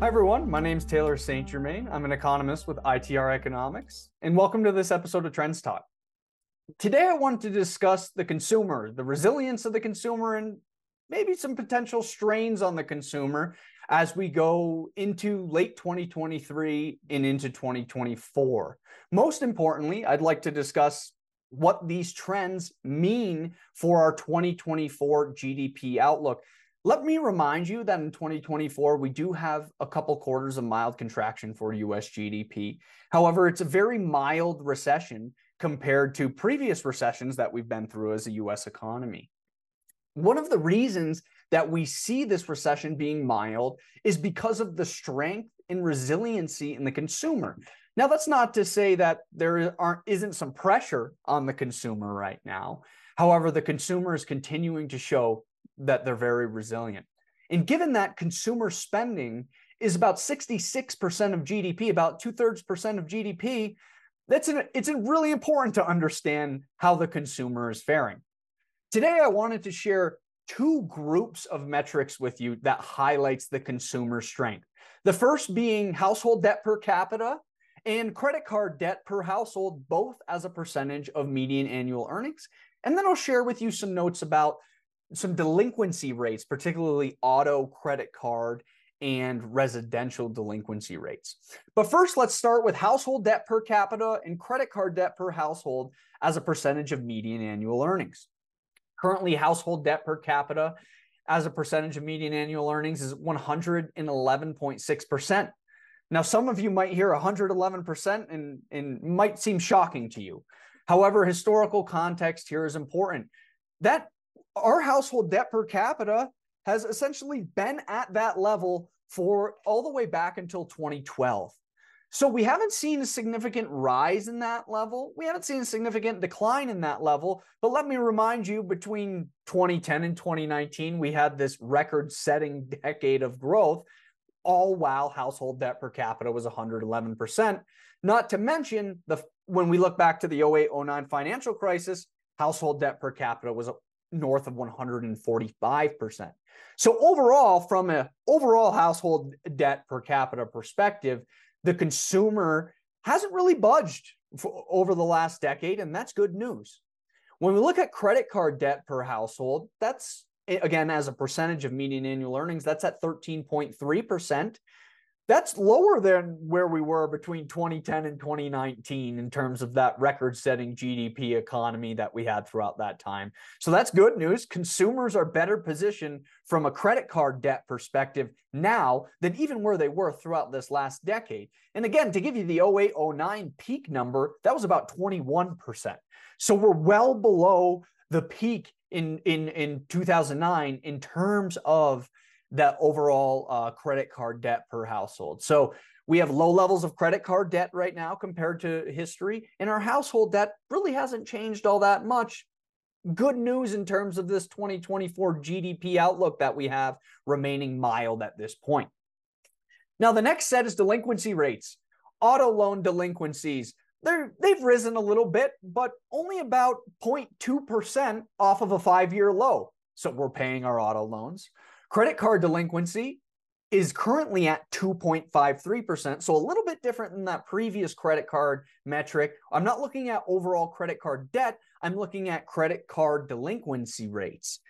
Hi, everyone. My name is Taylor St. Germain. I'm an economist with ITR Economics, and welcome to this episode of Trends Talk. Today, I want to discuss the consumer, the resilience of the consumer, and maybe some potential strains on the consumer as we go into late 2023 and into 2024. Most importantly, I'd like to discuss what these trends mean for our 2024 GDP outlook. Let me remind you that in 2024, we do have a couple quarters of mild contraction for US GDP. However, it's a very mild recession compared to previous recessions that we've been through as a US economy. One of the reasons that we see this recession being mild is because of the strength and resiliency in the consumer. Now, that's not to say that there aren't isn't some pressure on the consumer right now. However, the consumer is continuing to show that they're very resilient. And given that consumer spending is about 66% of GDP, about two thirds percent of GDP, that's an, it's really important to understand how the consumer is faring. Today, I wanted to share two groups of metrics with you that highlights the consumer strength. The first being household debt per capita and credit card debt per household, both as a percentage of median annual earnings. And then I'll share with you some notes about some delinquency rates, particularly auto credit card and residential delinquency rates. But first, let's start with household debt per capita and credit card debt per household as a percentage of median annual earnings. Currently, household debt per capita as a percentage of median annual earnings is 111.6%. Now, some of you might hear 111% and, and might seem shocking to you. However, historical context here is important. That our household debt per capita has essentially been at that level for all the way back until 2012. So we haven't seen a significant rise in that level. We haven't seen a significant decline in that level. But let me remind you between 2010 and 2019, we had this record setting decade of growth, all while household debt per capita was 111%. Not to mention the when we look back to the 08 09 financial crisis, household debt per capita was north of 145%. So overall, from an overall household debt per capita perspective, the consumer hasn't really budged over the last decade, and that's good news. When we look at credit card debt per household, that's again as a percentage of median annual earnings, that's at 13.3% that's lower than where we were between 2010 and 2019 in terms of that record setting GDP economy that we had throughout that time. So that's good news. Consumers are better positioned from a credit card debt perspective now than even where they were throughout this last decade. And again, to give you the 08 09 peak number, that was about 21%. So we're well below the peak in, in, in 2009 in terms of that overall uh, credit card debt per household. So we have low levels of credit card debt right now compared to history, and our household debt really hasn't changed all that much. Good news in terms of this 2024 GDP outlook that we have remaining mild at this point. Now, the next set is delinquency rates. Auto loan delinquencies, they're, they've risen a little bit, but only about 0.2% off of a five year low. So we're paying our auto loans. Credit card delinquency is currently at 2.53%. So a little bit different than that previous credit card metric. I'm not looking at overall credit card debt, I'm looking at credit card delinquency rates.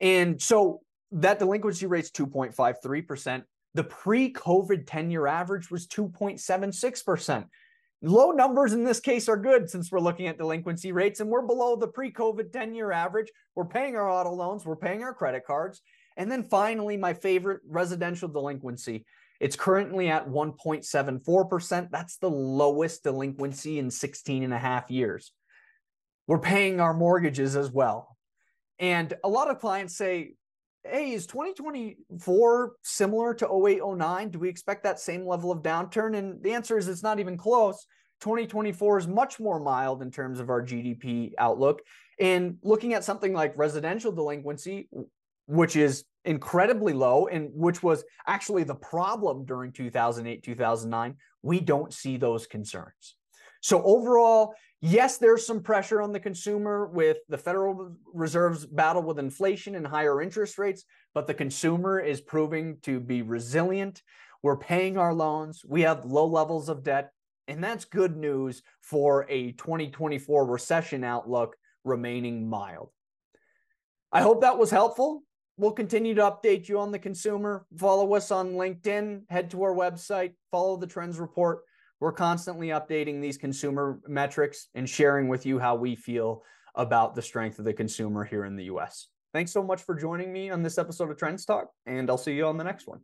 And so that delinquency rate's 2.53%. The pre COVID 10 year average was 2.76%. Low numbers in this case are good since we're looking at delinquency rates and we're below the pre COVID 10 year average. We're paying our auto loans, we're paying our credit cards, and then finally, my favorite residential delinquency. It's currently at 1.74%. That's the lowest delinquency in 16 and a half years. We're paying our mortgages as well. And a lot of clients say, hey, is 2024 similar to 08, 09? Do we expect that same level of downturn? And the answer is it's not even close. 2024 is much more mild in terms of our GDP outlook. And looking at something like residential delinquency, which is incredibly low and which was actually the problem during 2008 2009 we don't see those concerns so overall yes there's some pressure on the consumer with the federal reserve's battle with inflation and higher interest rates but the consumer is proving to be resilient We're paying our loans. We have low levels of debt. And that's good news for a 2024 recession outlook remaining mild. I hope that was helpful. We'll continue to update you on the consumer. Follow us on LinkedIn, head to our website, follow the trends report. We're constantly updating these consumer metrics and sharing with you how we feel about the strength of the consumer here in the US. Thanks so much for joining me on this episode of Trends Talk, and I'll see you on the next one.